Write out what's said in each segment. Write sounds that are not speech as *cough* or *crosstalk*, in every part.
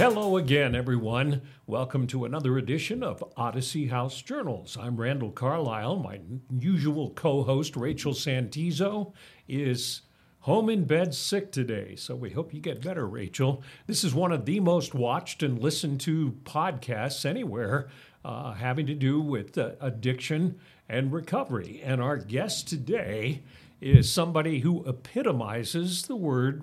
Hello again, everyone. Welcome to another edition of Odyssey House Journals. I'm Randall Carlisle. My usual co host, Rachel Santizo, is home in bed sick today, so we hope you get better, Rachel. This is one of the most watched and listened to podcasts anywhere uh, having to do with uh, addiction and recovery. And our guest today is somebody who epitomizes the word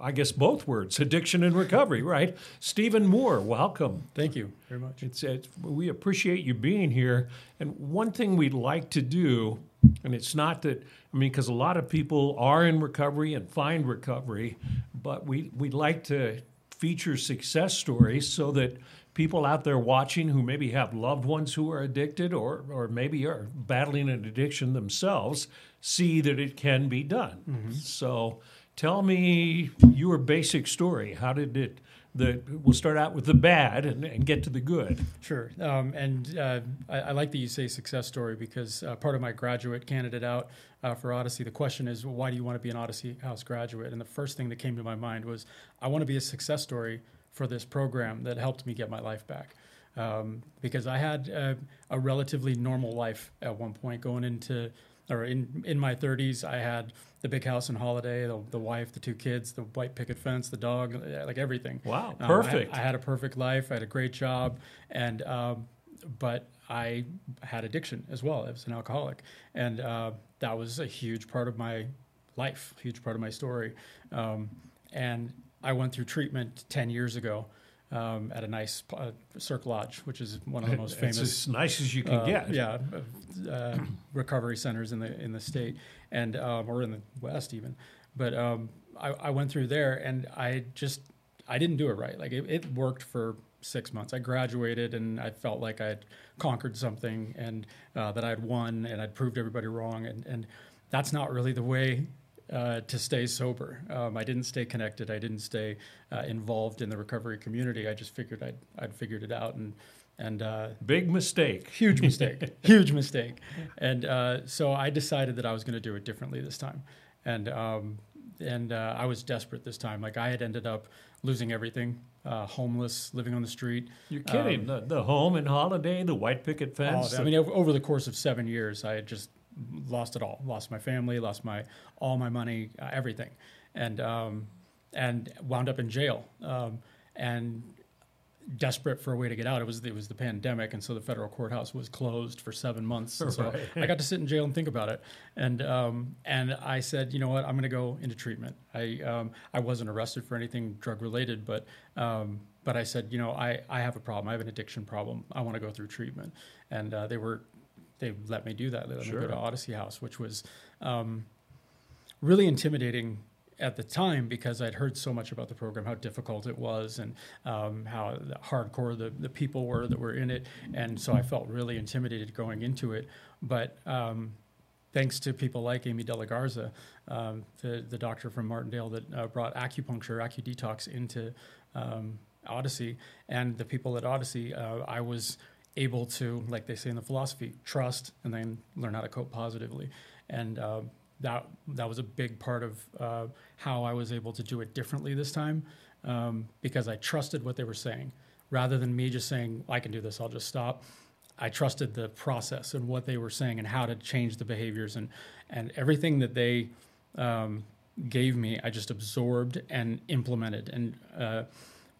I guess both words, addiction and recovery, right? Stephen Moore, welcome. Thank you very much. It's, it's, we appreciate you being here. And one thing we'd like to do, and it's not that, I mean, because a lot of people are in recovery and find recovery, but we, we'd like to feature success stories so that people out there watching who maybe have loved ones who are addicted or, or maybe are battling an addiction themselves see that it can be done. Mm-hmm. So, Tell me your basic story. How did it? The, we'll start out with the bad and, and get to the good. Sure. Um, and uh, I, I, like that you say success story because uh, part of my graduate candidate out uh, for Odyssey, the question is, why do you want to be an Odyssey House graduate? And the first thing that came to my mind was, I want to be a success story for this program that helped me get my life back. Um, because I had a, a relatively normal life at one point going into or in in my 30s, I had the big house and Holladay, the, the wife, the two kids, the white picket fence, the dog, like everything. Wow, perfect. Um, I, I, had a perfect life. I had a great job, and um, but I had addiction as well. I was an alcoholic, and uh, that was a huge part of my life, huge part of my story. Um, and I went through treatment ten years ago um, at a nice uh, Cirque Lodge, which is one of the most famous, It's as nice as you can uh, get. Yeah, uh, recovery centers in the in the state and um, or in the West even. But um, I, I, went through there, and I just I didn't do it right. Like it, it, worked for six months. I graduated, and I felt like I had conquered something, and uh, that I'd won, and I'd proved everybody wrong, and and that's not really the way uh, to stay sober. Um, I didn't stay connected. I didn't stay uh, involved in the recovery community. I just figured I'd, I'd figured it out and and uh, big mistake, huge mistake, *laughs* huge mistake. And uh, so I decided that I was going to do it differently this time. And um, and uh, I was desperate this time. Like I had ended up losing everything, uh, homeless, living on the street. You're kidding. Um, the, the, home and Holladay, the white picket fence. I mean, over, over the course of seven years, I had just lost it all. Lost my family, lost my all my money, uh, everything, and um, and wound up in jail. Um, and desperate for a way to get out. It was it was the pandemic, and so the federal courthouse was closed for seven months. So *laughs* I got to sit in jail and think about it. And um, and I said, you know what, I'm going to go into treatment. I um, I wasn't arrested for anything drug related, but um, but I said, you know, I I have a problem. I have an addiction problem. I want to go through treatment. And uh, they were they let me do that. They let sure. me go to Odyssey House, which was um, really intimidating at the time because I'd heard so much about the program, how difficult it was, and um, how hardcore the, the people were that were in it. And so I felt really intimidated going into it. But um, thanks to people like Amy De La Garza, um, the, the doctor from Martindale that uh, brought acupuncture, AcuDetox into um, Odyssey, and the people at Odyssey, uh, I was able to, like they say in the philosophy, trust and then learn how to cope positively. And uh, that that was a big part of uh, how I was able to do it differently this time um, because I trusted what they were saying rather than me just saying I can do this, I'll just stop. I trusted the process and what they were saying and how to change the behaviors and and everything that they um, gave me. I just absorbed and implemented and. Uh,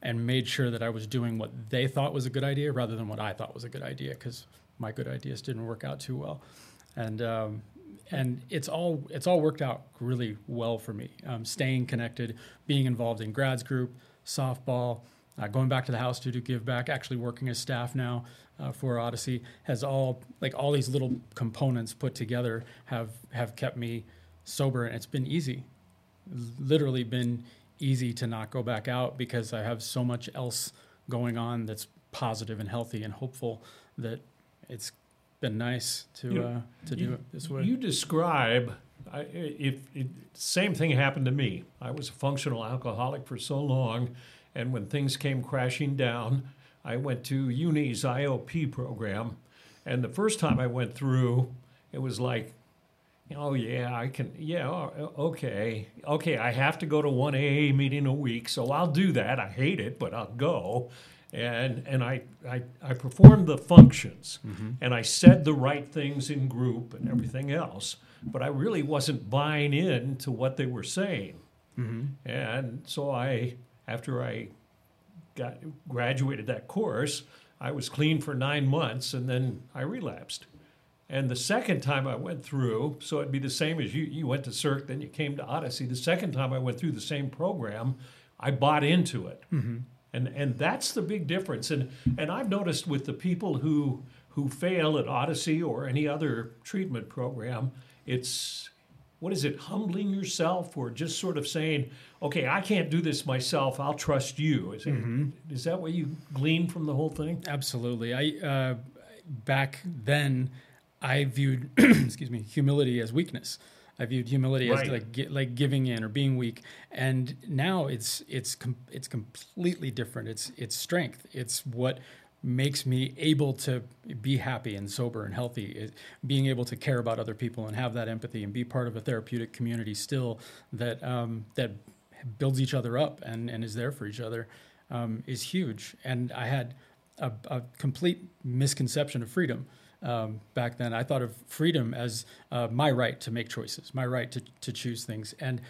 and made sure that I was doing what they thought was a good idea rather than what I thought was a good idea because my good ideas didn't work out too well. And um, and it's all it's all worked out really well for me. Um, staying connected, being involved in grads group, softball, uh, going back to the house to do give back, actually working as staff now uh, for Odyssey has all like all these little components put together have have kept me sober, and it's been easy. Literally been easy to not go back out because I have so much else going on that's positive and healthy and hopeful that it's been nice to you know, uh, to you, do it this way. You describe I, if it, same thing happened to me. I was a functional alcoholic for so long, and when things came crashing down, I went to Uni's IOP program, and the first time I went through, it was like Oh yeah, I can. Yeah, oh, okay, okay. I have to go to one AA meeting a week, so I'll do that. I hate it, but I'll go. And and I I, I performed the functions, mm-hmm. and I said the right things in group and everything else. But I really wasn't buying in to what they were saying. Mm-hmm. And so I, after I got graduated that course, I was clean for nine months, and then I relapsed. And the second time I went through, so it'd be the same as you, you went to Cirque, then you came to Odyssey. The second time I went through the same program, I bought into it. And, and that's the big difference. And, and I've noticed with the people who, who fail at Odyssey or any other treatment program, it's, what is it, humbling yourself or just sort of saying, okay, I can't do this myself, I'll trust you. Is, it, is that what you glean from the whole thing? Absolutely. I uh, back then I viewed *clears throat* excuse me humility as weakness. I viewed humility Right. as like gi- like giving in or being weak, and now it's it's com- it's completely different. It's it's strength. It's what makes me able to be happy and sober and healthy. It, being able to care about other people and have that empathy and be part of a therapeutic community still that um, that builds each other up and, and is there for each other um, is huge. And I had a, a complete misconception of freedom um, back then. I thought of freedom as uh, my right to make choices, my right to, to choose things. And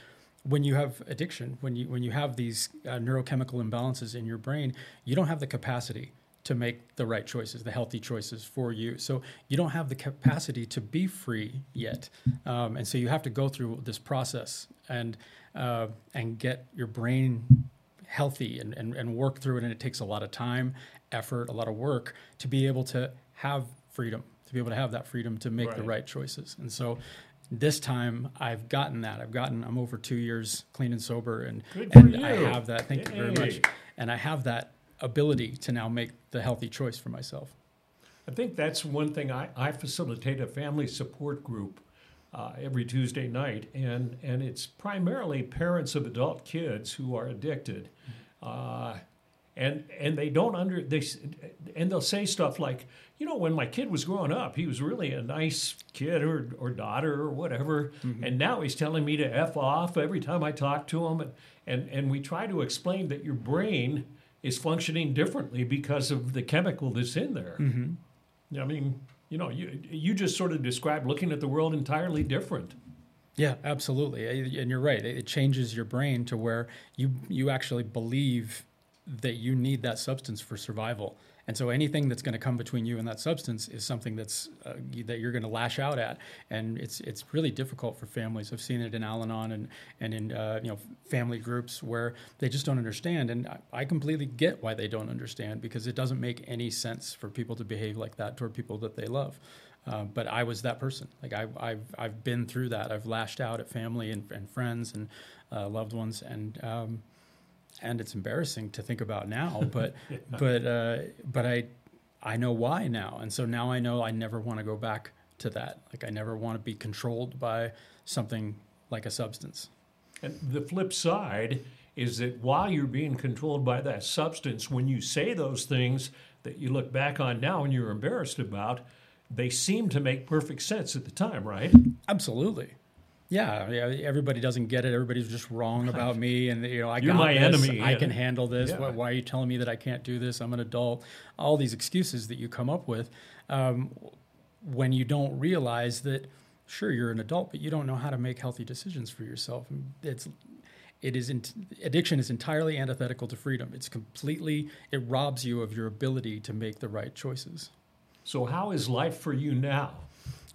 when you have addiction, when you when you have these uh, neurochemical imbalances in your brain, you don't have the capacity to make the right choices, the healthy choices for you. So you don't have the capacity to be free yet, um, and so you have to go through this process and uh, and get your brain healthy and, and, and work through it. And it takes a lot of time, effort, a lot of work to be able to have freedom, to be able to have that freedom to make the Right. right choices. And so this time I've gotten that. I've gotten, I'm over two years clean and sober and, and I have that. Thank you very much. And I have that ability to now make the healthy choice for myself. I think that's one thing. I, I facilitate a family support group uh, every Tuesday night, and, and it's primarily parents of adult kids who are addicted. Uh, and and they don't under they and they'll say stuff like you know when my kid was growing up he was really a nice kid or, or daughter or whatever mm-hmm. and now he's telling me to f off every time i talk to him and, and and we try to explain that your brain is functioning differently because of the chemical that's in there mm-hmm. I mean, you know, you you just sort of describe looking at the world entirely different. Yeah, absolutely. And you're right. It changes your brain to where you you actually believe that you need that substance for survival. And so anything that's going to come between you and that substance is something that's uh, that you're going to lash out at. And it's it's really difficult for families. I've seen it in Al-Anon and and in uh, you know family groups where they just don't understand. And I, completely get why they don't understand because it doesn't make any sense for people to behave like that toward people that they love. Uh, but I was that person. Like I, I've I've been through that. I've lashed out at family and, and friends and uh, loved ones, and um, and it's embarrassing to think about now. *laughs* But but uh, but I I know why now, and so now I know I never want to go back to that. Like I never want to be controlled by something like a substance. And the flip side is that while you're being controlled by that substance, when you say those things that you look back on now and you're embarrassed about, they seem to make perfect sense at the time, right? Absolutely. Yeah, everybody doesn't get it. Everybody's just wrong about me, and you know, I You're got my this. enemy, I yeah. can handle this. Yeah. Why, why are you telling me that I can't do this? I'm an adult. All these excuses that you come up with, um, when you don't realize that, sure, you're an adult, but you don't know how to make healthy decisions for yourself. It's it is in, addiction is entirely antithetical to freedom. It's completely it robs you of your ability to make the right choices. So how is life for you now?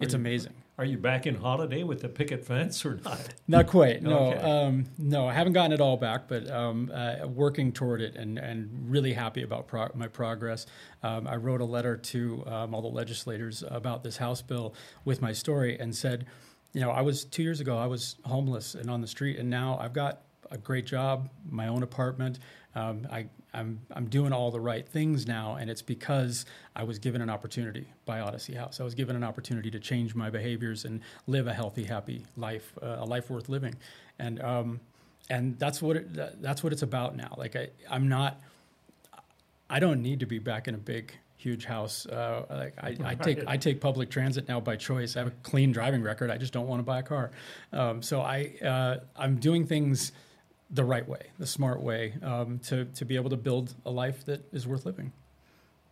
It's you- amazing. Are you back in Holladay with the picket fence or not? Not quite. No, Okay. um, no, I haven't gotten it all back, but um, uh, working toward it and, and really happy about pro- my progress. Um, I wrote a letter to um, all the legislators about this House bill with my story and said, you know, I was two years ago, I was homeless and on the street, and now I've got a great job, my own apartment. Um, I, I'm, I'm doing all the right things now, and it's because I was given an opportunity by Odyssey House. I was given an opportunity to change my behaviors and live a healthy, happy life, uh, a life worth living, and um, and that's what it, that's what it's about now. Like I, I'm not, I don't need to be back in a big, huge house. Uh, like I, I, *laughs* take I take public transit now by choice. I have a clean driving record. I just don't want to buy a car. Um, so I uh, I'm doing things the right way, the smart way, um, to to be able to build a life that is worth living.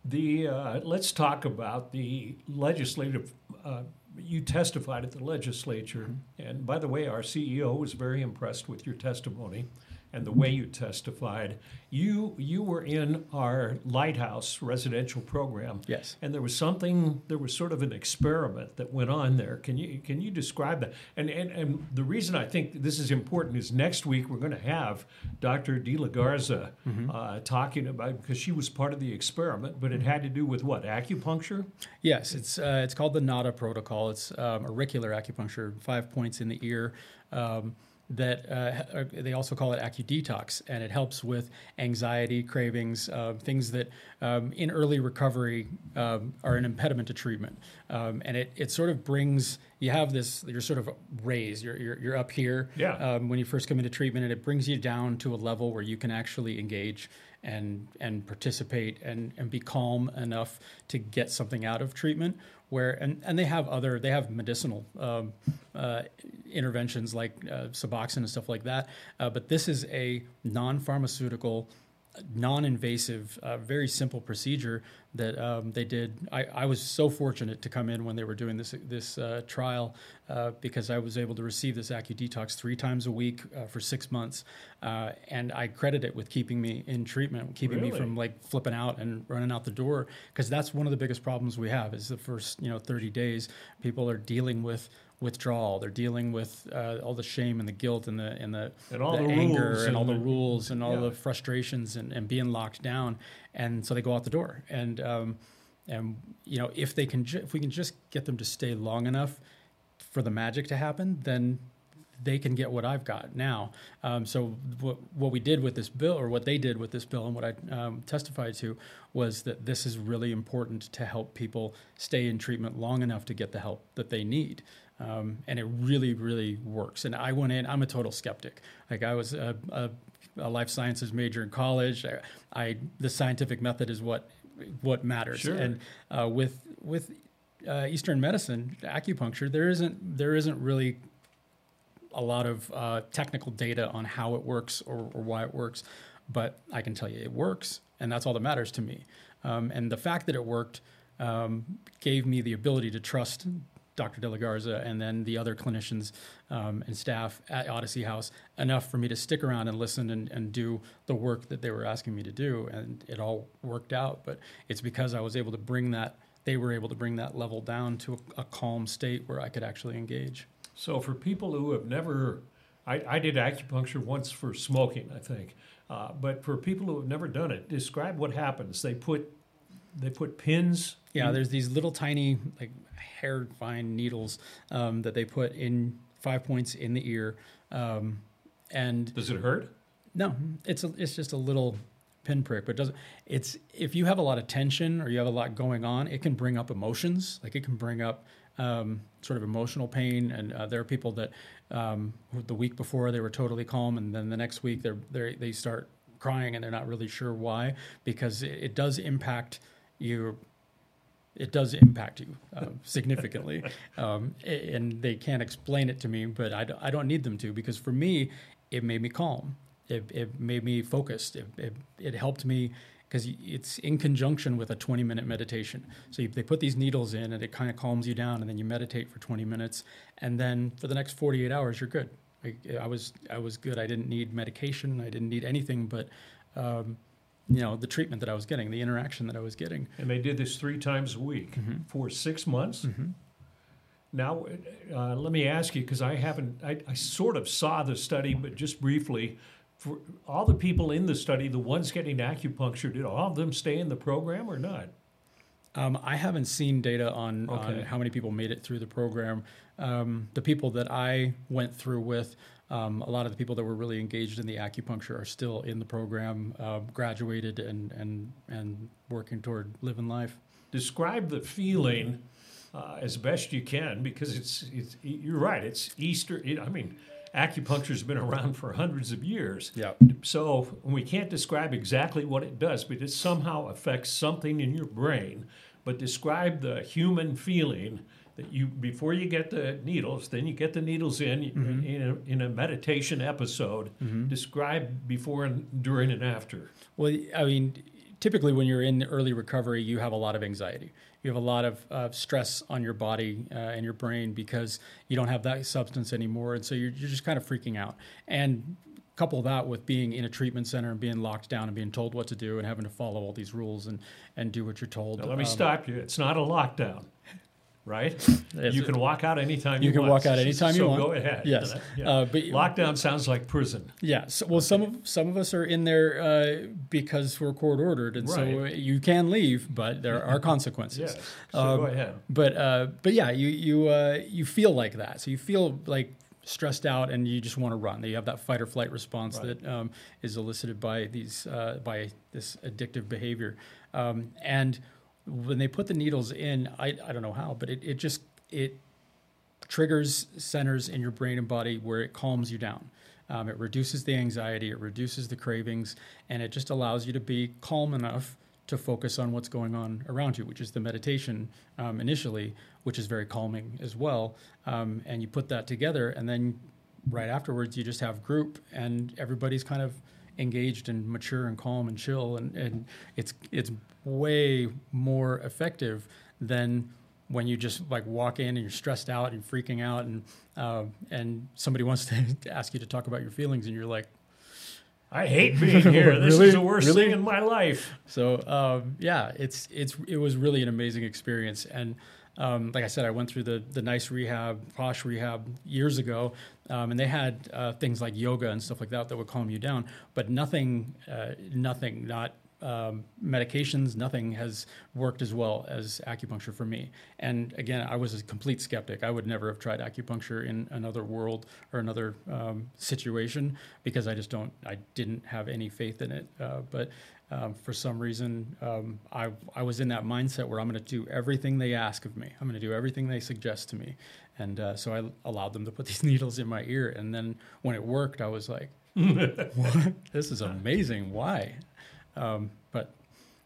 The uh, let's talk about the legislative. Uh, you testified at the legislature, mm-hmm. and by the way, our CEO was very impressed with your testimony and the way you testified. You you were in our lighthouse residential program. Yes. And there was something there was sort of an experiment that went on there. Can you can you describe that? And and, and the reason I think this is important is next week we're going to have Dr. De La Garza mm-hmm. uh, talking about because she was part of the experiment, but it had to do with what acupuncture. Yes, it's uh, it's called the NADA protocol. It's um, auricular acupuncture, five points in the ear. Um, that uh, they also call it AcuDetox, and it helps with anxiety, cravings, uh, things that um, in early recovery um, are an impediment to treatment. Um, and it, it sort of brings you have this you're sort of raised you're, you're, you're up here yeah. Um, when you first come into treatment, and it brings you down to a level where you can actually engage and and participate and, and be calm enough to get something out of treatment where and, and they have other they have medicinal um, uh, interventions like uh, Suboxone and stuff like that. Uh, but this is a non-pharmaceutical, non-invasive, uh, very simple procedure that um, they did. I, I, was so fortunate to come in when they were doing this this uh, trial uh, because I was able to receive this AcuDetox three times a week uh, for six months, uh, and I credit it with keeping me in treatment, keeping really? me from like flipping out and running out the door. Because that's one of the biggest problems we have is the first you know 30 days people are dealing with withdrawal. They're dealing with uh, all the shame and the guilt and the and the, and all the, the anger and, and, all the, the rules and all yeah. the frustrations and, and being locked down. And so they go out the door. And um, and you know if they can ju- if we can just get them to stay long enough for the magic to happen, then they can get what I've got now. Um, so what, what we did with this bill, or what they did with this bill, and what I um, testified to, was that this is really important to help people stay in treatment long enough to get the help that they need. Um, and it really, really works. And I went in. I'm a total skeptic. Like I was a, a, a life sciences major in college. I, I, the scientific method is what what matters. Sure. And uh, with with uh, Eastern medicine, acupuncture, there isn't there isn't really a lot of uh, technical data on how it works or, or, why it works, but I can tell you it works, and that's all that matters to me. Um, and the fact that it worked um, gave me the ability to trust Dr. De La Garza and then the other clinicians um, and staff at Odyssey House enough for me to stick around and listen and, and do the work that they were asking me to do. And it all worked out. But it's because I was able to bring that, they were able to bring that level down to a, a calm state where I could actually engage. So for people who have never, I, I did acupuncture once for smoking, I think. Uh, but for people who have never done it, describe what happens. They put they put pins. Yeah, in. there's these little tiny like hair fine needles um, that they put in five points in the ear. Um, and does it hurt? No, it's a, it's just a little pinprick, but it doesn't. It's if you have a lot of tension or you have a lot going on, it can bring up emotions. Like it can bring up um, sort of emotional pain. And uh, there are people that um, the week before they were totally calm, and then the next week they they they start crying and they're not really sure why because it, it does impact your it does impact you uh, significantly. *laughs* Um, and they can't explain it to me, but I, I don't need them to because for me, it made me calm. It, it made me focused. It, it, it helped me because it's in conjunction with a 20 minute meditation. So you, they put these needles in and it kind of calms you down, and then you meditate for 20 minutes. And then for the next 48 hours, you're good. I, I was, I was good. I didn't need medication, I didn't need anything but. Um, you know the treatment that I was getting, the interaction that I was getting. And they did this three times a week mm-hmm. for six months. Mm-hmm. Now, uh, let me ask you because I haven't, I, I, sort of saw the study, but just briefly. For all the people in the study, the ones getting acupuncture, did all of them stay in the program or not? Um, I haven't seen data on, okay. on, how many people made it through the program. Um, the people that I went through with, um, a lot of the people that were really engaged in the acupuncture are still in the program, uh, graduated and, and, and working toward living life. Describe the feeling uh, as best you can because it's, it's you're right. It's Easter. It, I mean, acupuncture's been around for hundreds of years. Yeah. So we can't describe exactly what it does, but it somehow affects something in your brain. But describe the human feeling that you before you get the needles, then you get the needles in Mm-hmm. in, a, in a meditation episode. Describe before and during and after. Well, I mean, typically when you're in early recovery, you have a lot of anxiety. You have a lot of uh, stress on your body uh, and your brain because you don't have that substance anymore, and so you're, you're just kind of freaking out. And couple that with being in a treatment center and being locked down and being told what to do and having to follow all these rules and, and do what you're told. Now, let me Um, stop you. It's not a lockdown, right? It's- you can walk out anytime you, You can want. walk out anytime you so want. go ahead. Yes. Yeah. Uh, but Lockdown sounds like prison. Yeah. So, well, some of some of us are in there uh, because we're court ordered, and so you can leave, but there are *laughs* consequences. Yes. So Um, go ahead. But uh, but yeah, you you uh, you feel like that. So you feel like stressed out, and you just want to run. You have that fight or flight response Right. that um, is elicited by these uh, by this addictive behavior. Um, and when they put the needles in, I, I don't know how, but it, it just it triggers centers in your brain and body where it calms you down. Um, it reduces the anxiety, it reduces the cravings, and it just allows you to be calm enough to focus on what's going on around you, which is the meditation um, initially, which is very calming as well. Um, and you put that together, and then right afterwards, you just have group, and everybody's kind of engaged and mature and calm and chill, and, and it's it's way more effective than when you just like walk in and you're stressed out and freaking out and uh, and somebody wants to *laughs* ask you to talk about your feelings and you're like I hate being *laughs* here. This Really? is the worst Really? thing in my life. so um, yeah it's it's it was really an amazing experience and um, like I said I went through the the nice rehab posh rehab years ago um, and they had uh, things like yoga and stuff like that that would calm you down but nothing uh, nothing not um, medications, nothing has worked as well as acupuncture for me. And again, I was a complete skeptic. I would never have tried acupuncture in another world or another um, situation because I just don't, I didn't have any faith in it. Uh, but um, for some reason, um, I, I was in that mindset where I'm going to do everything they ask of me. I'm going to do everything they suggest to me. And uh, so I allowed them to put *laughs* these needles in my ear. And then when it worked, I was like, *laughs* what? this is amazing. Why? Um, but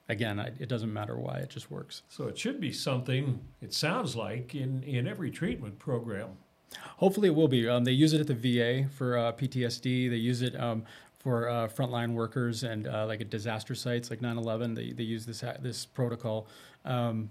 again, I, it doesn't matter why; it just works. So it should be something. It sounds like in in every treatment program. Hopefully, it will be. Um, they use it at the VA for uh, PTSD. They use it um, for uh, frontline workers and uh, like at disaster sites like 9/11. They they use this this protocol. Um,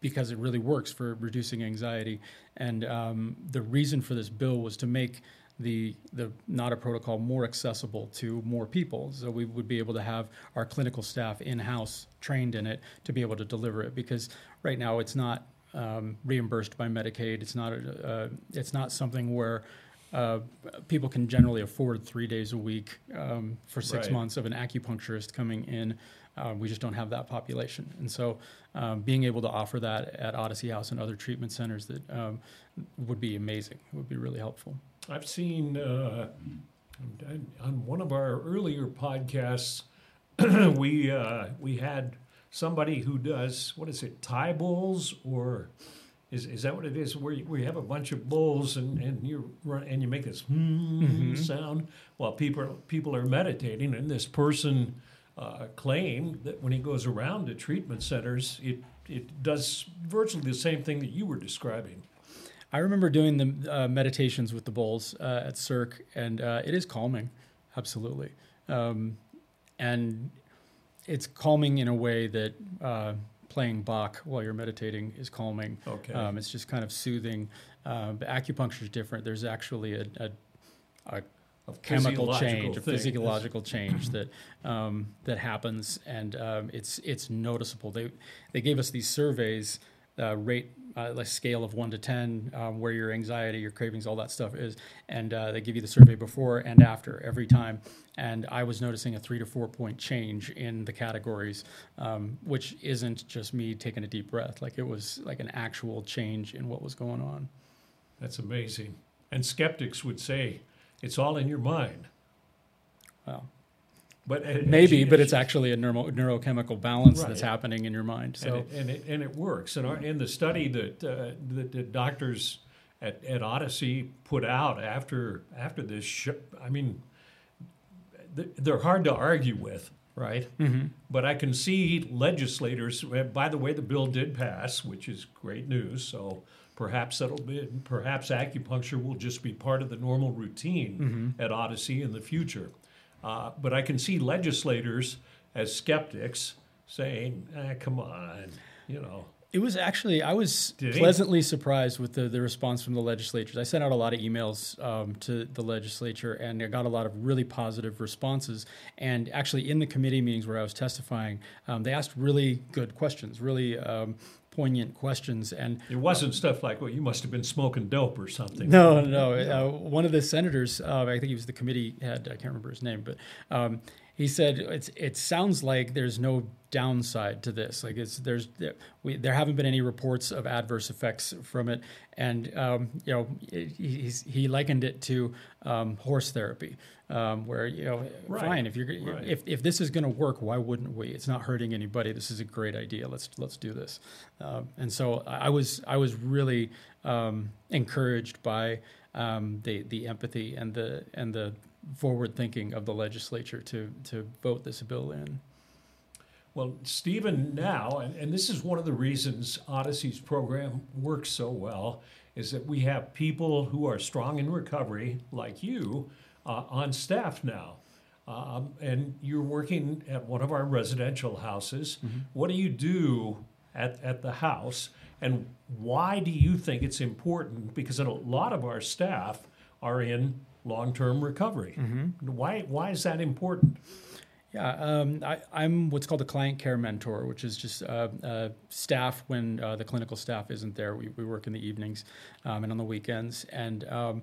because it really works for reducing anxiety, and um, the reason for this bill was to make the the NADA protocol more accessible to more people. So we would be able to have our clinical staff in house trained in it to be able to deliver it. Because right now it's not um, reimbursed by Medicaid. It's not a, uh, it's not something where uh, people can generally afford three days a week um, for six Right. months of an acupuncturist coming in. Uh, we just don't have that population, and so um, being able to offer that at Odyssey House and other treatment centers that um, would be amazing. It would be really helpful. I've seen uh, on one of our earlier podcasts, *clears throat* we uh, we had somebody who does what is it, Thai bowls or is, is that what it is? Where you, where you have a bunch of bowls and, and you run and you make this hmm sound while people people are meditating, and this person uh, claimed that when he goes around to treatment centers, it it does virtually the same thing that you were describing. I remember doing the uh, meditations with the bowls uh, at Cirque, and uh, it is calming, absolutely. Um, and it's calming in a way that uh, playing Bach while you're meditating is calming. Okay. Um, it's just kind of soothing. Uh, acupuncture is different. There's actually a, a, a chemical change, a physiological change that um, that happens, and um, it's it's noticeable. They they gave us these surveys, uh, rate uh, like scale of one to ten, um, where your anxiety, your cravings, all that stuff is, and uh, they give you the survey before and after every time. And I was noticing a three to four point change in the categories, um, which isn't just me taking a deep breath. Like it was like an actual change in what was going on. That's amazing. And skeptics would say it's all in your mind. Well, But uh, maybe, as- but it's actually a neuro, neurochemical balance that's happening in your mind. and So it, and it, and it works. And our, in the study that uh, that the doctors at, at Odyssey put out after after this. Sh- I mean, they're hard to argue with, right? Mm-hmm. But I can see legislators. Uh, by the way, the bill did pass, which is great news. So perhaps that'll be perhaps acupuncture will just be part of the normal routine mm-hmm. at Odyssey in the future. Uh, but I can see legislators as skeptics saying, eh, "Come on, you know." It was actually I was Did pleasantly he? surprised with the, the response from the legislatures. I sent out a lot of emails um, to the legislature, and I got a lot of really positive responses. And actually, in the committee meetings where I was testifying, um, they asked really good questions, really um, poignant questions. And it wasn't uh, stuff like, "Well, you must have been smoking dope or something." No, no. Uh, one of the senators, uh, I think he was the committee head. I can't remember his name, but um, he said it's it sounds like there's no downside to this. Like it's there's we, there haven't been any reports of adverse effects from it. And um, you know he, he likened it to um, horse therapy um, where you know right. fine if you're right. if, if this is going to work why wouldn't we? It's not hurting anybody. This is a great idea. Let's let's do this. Um, and so I was I was really um, encouraged by um, the the empathy and the and the forward thinking of the legislature to to vote this bill in. Well, Stephen, now, and, and this is one of the reasons Odyssey's program works so well, is that we have people who are strong in recovery, like you, uh, on staff now. Um, and you're working at one of our residential houses. Mm-hmm. What do you do at, at the house? And why do you think it's important? Because a lot of our staff are in long-term recovery. Mm-hmm. Why why is that important? Yeah, um, I, am what's called a client care mentor, which is just uh, uh, staff when uh, the clinical staff isn't there. We, we work in the evenings um, and on the weekends, and um,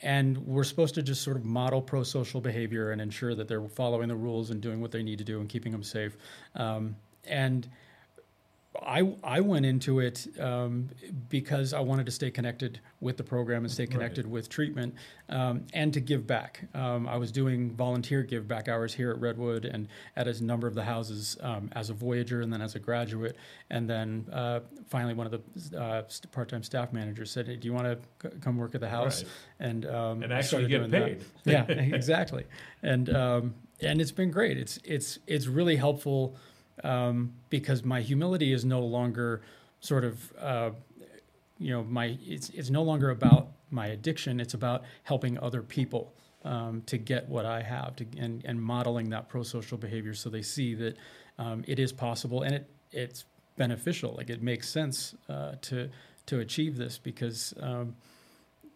and we're supposed to just sort of model pro-social behavior and ensure that they're following the rules and doing what they need to do and keeping them safe. Um, and I, I went into it um, because I wanted to stay connected with the program and stay connected right. with treatment um, and to give back. Um, I was doing volunteer give back hours here at Redwood and at a number of the houses um, as a Voyager and then as a graduate. And then uh, finally, one of the uh, part time staff managers said, hey, Do you want to c- come work at the house? Right. And, um, and actually get paid. yeah, *laughs* exactly. And, um, and it's been great. It's, it's, it's really helpful um, because my humility is no longer sort of uh, you know my it's it's no longer about my addiction. It's about helping other people um, to get what I have to, and and modeling that pro-social behavior so they see that um, it is possible and it it's beneficial. Like it makes sense uh, to to achieve this because um,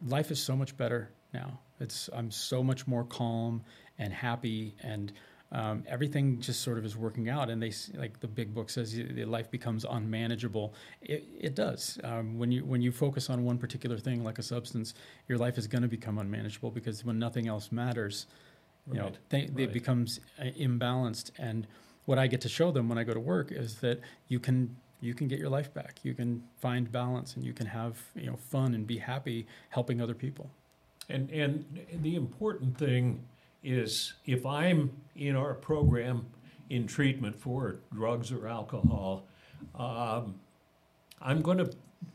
life is so much better now. It's I'm so much more calm and happy and um, everything just sort of is working out. And they like the big book says, the life becomes unmanageable. It, it does. Um, when you when you focus on one particular thing, like a substance, your life is going to become unmanageable because when nothing else matters, you right. know, they, right. it becomes uh, imbalanced. And what I get to show them when I go to work is that you can you can get your life back. You can find balance, and you can have you know fun and be happy helping other people. And and the important thing is if I'm in our program in treatment for drugs or alcohol, um, I'm going to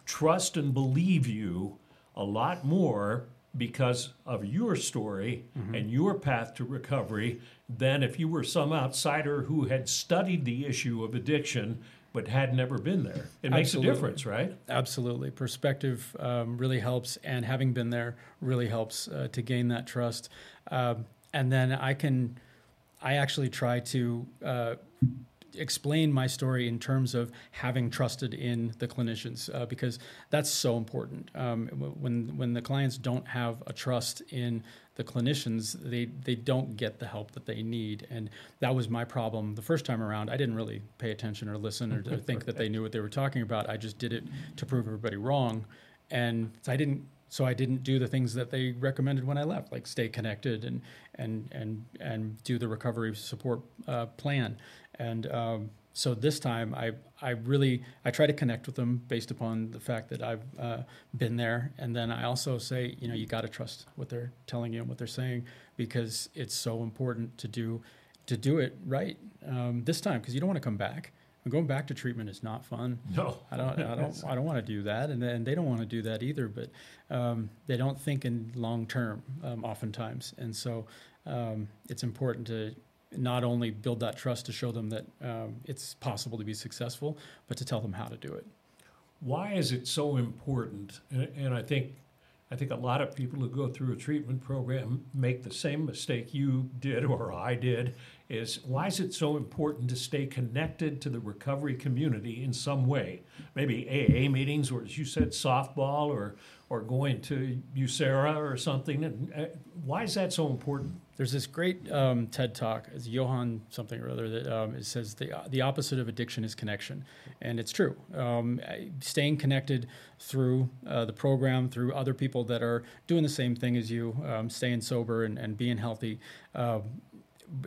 trust and believe you a lot more because of your story mm-hmm. and your path to recovery than if you were some outsider who had studied the issue of addiction but had never been there. It makes Absolutely. a difference, right? Absolutely. Perspective um, really helps, and having been there really helps uh, to gain that trust. Um, and then I can, I actually try to uh, explain my story in terms of having trusted in the clinicians uh, because that's so important. Um, when when the clients don't have a trust in the clinicians, they they don't get the help that they need, and that was my problem the first time around. I didn't really pay attention or listen or, *laughs* or think that they knew what they were talking about. I just did it to prove everybody wrong, and I didn't so I didn't do the things that they recommended when I left, like stay connected and and and and do the recovery support uh, plan. And um, so this time, I I really I try to connect with them based upon the fact that I've uh, been there, and then I also say, you know, you got to trust what they're telling you and what they're saying because it's so important to do to do it right um, this time because you don't want to come back. Going back to treatment is not fun. No, I don't, I don't, I don't want to do that, and, and they don't want to do that either. But um, they don't think in long term, um, oftentimes, and so um, it's important to not only build that trust to show them that um, it's possible to be successful, but to tell them how to do it. Why is it so important? And, and I think I think a lot of people who go through a treatment program make the same mistake you did or I did is why is it so important to stay connected to the recovery community in some way? Maybe AA meetings or as you said softball or or going to USARA or something and uh, why is that so important? There's this great um, TED talk, it's Johann something or other, that um, it says the, the opposite of addiction is connection. And it's true. Um, staying connected through uh, the program, through other people that are doing the same thing as you, um, staying sober and, and being healthy, uh,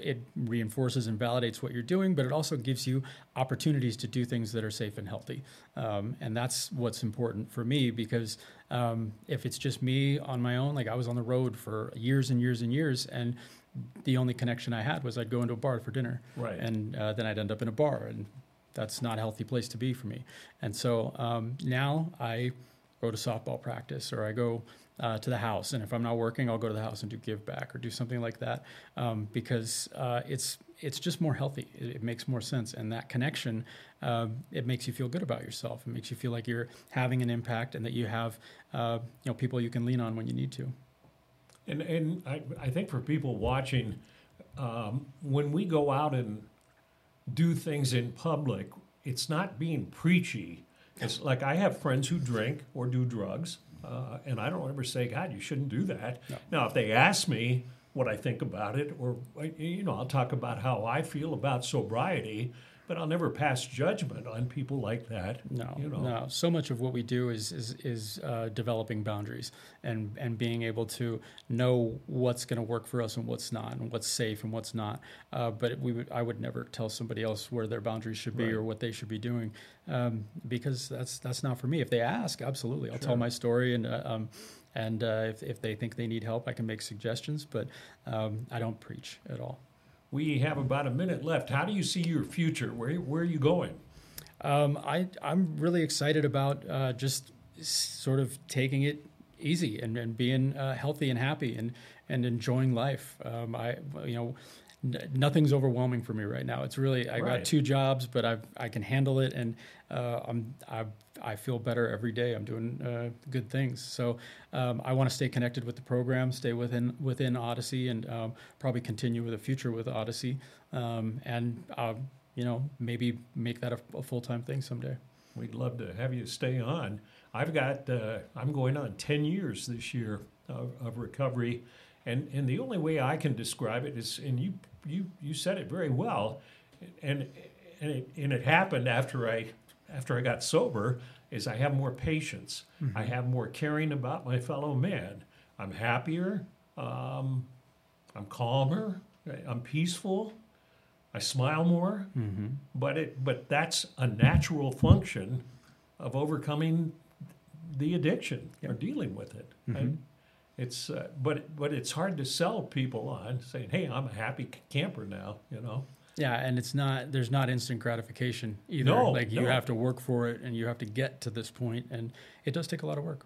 it reinforces and validates what you're doing, but it also gives you opportunities to do things that are safe and healthy. Um, and that's what's important for me because um, if it's just me on my own, like I was on the road for years and years and years, and the only connection I had was I'd go into a bar for dinner, right. and uh, then I'd end up in a bar, and that's not a healthy place to be for me. And so um, now I go to softball practice or I go uh, to the house. And if I'm not working, I'll go to the house and do give back or do something like that um, because uh, it's it's just more healthy. It, it, makes more sense, and that connection uh, it makes you feel good about yourself. It makes you feel like you're having an impact and that you have uh, you know people you can lean on when you need to. And and I, I think for people watching, um, when we go out and do things in public, it's not being preachy. It's like I have friends who drink or do drugs, uh, and I don't ever say, God, you shouldn't do that. No. Now, if they ask me what I think about it, or, you know, I'll talk about how I feel about sobriety, but I'll never pass judgment on people like that. No, you know. no. So much of what we do is is, is uh, developing boundaries and and being able to know what's going to work for us and what's not, and what's safe and what's not. Uh, but we would, I would never tell somebody else where their boundaries should be right. or what they should be doing, um, because that's that's not for me. If they ask, absolutely, I'll sure. tell my story and. Uh, um, and uh, if, if they think they need help, I can make suggestions, but um, I don't preach at all. We have about a minute left. How do you see your future? Where, where are you going? Um, I, I'm really excited about uh, just sort of taking it easy and, and being uh, healthy and happy and, and enjoying life. Um, I, you know, nothing's overwhelming for me right now. It's really I right. got two jobs, but I I can handle it, and uh, I'm I I feel better every day. I'm doing uh, good things. So um, I want to stay connected with the program, stay within within Odyssey, and um, probably continue with the future with Odyssey, um, and uh, you know maybe make that a, a full time thing someday. We'd love to have you stay on. I've got uh, I'm going on ten years this year of, of recovery. And, and the only way I can describe it is, and you you you said it very well, and and it, and it happened after I after I got sober. Is I have more patience. Mm-hmm. I have more caring about my fellow man. I'm happier. Um, I'm calmer. I'm peaceful. I smile more. Mm-hmm. But it but that's a natural function of overcoming the addiction yep. or dealing with it. Mm-hmm. It's uh, but but it's hard to sell people on saying, "Hey, I'm a happy camper now," you know. Yeah, and it's not there's not instant gratification either. No, like you no. have to work for it and you have to get to this point and it does take a lot of work.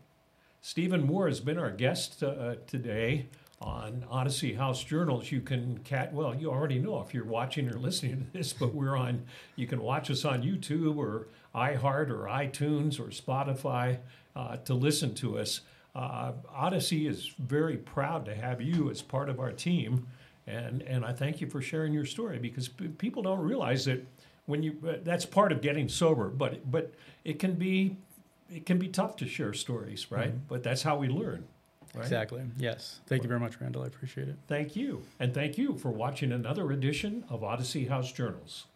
Stephen Moore has been our guest uh, today on Odyssey House Journals. You can cat well, you already know if you're watching or listening to this, but we're on you can watch us on YouTube or iHeart or iTunes or Spotify uh, to listen to us. Uh, Odyssey is very proud to have you as part of our team, and and I thank you for sharing your story because p- people don't realize that when you uh, that's part of getting sober, but but it can be it can be tough to share stories, right? Mm-hmm. But that's how we learn. Right? Exactly. Yes. Thank you very much, Randall. I appreciate it. Thank you. And thank you for watching another edition of Odyssey House Journals.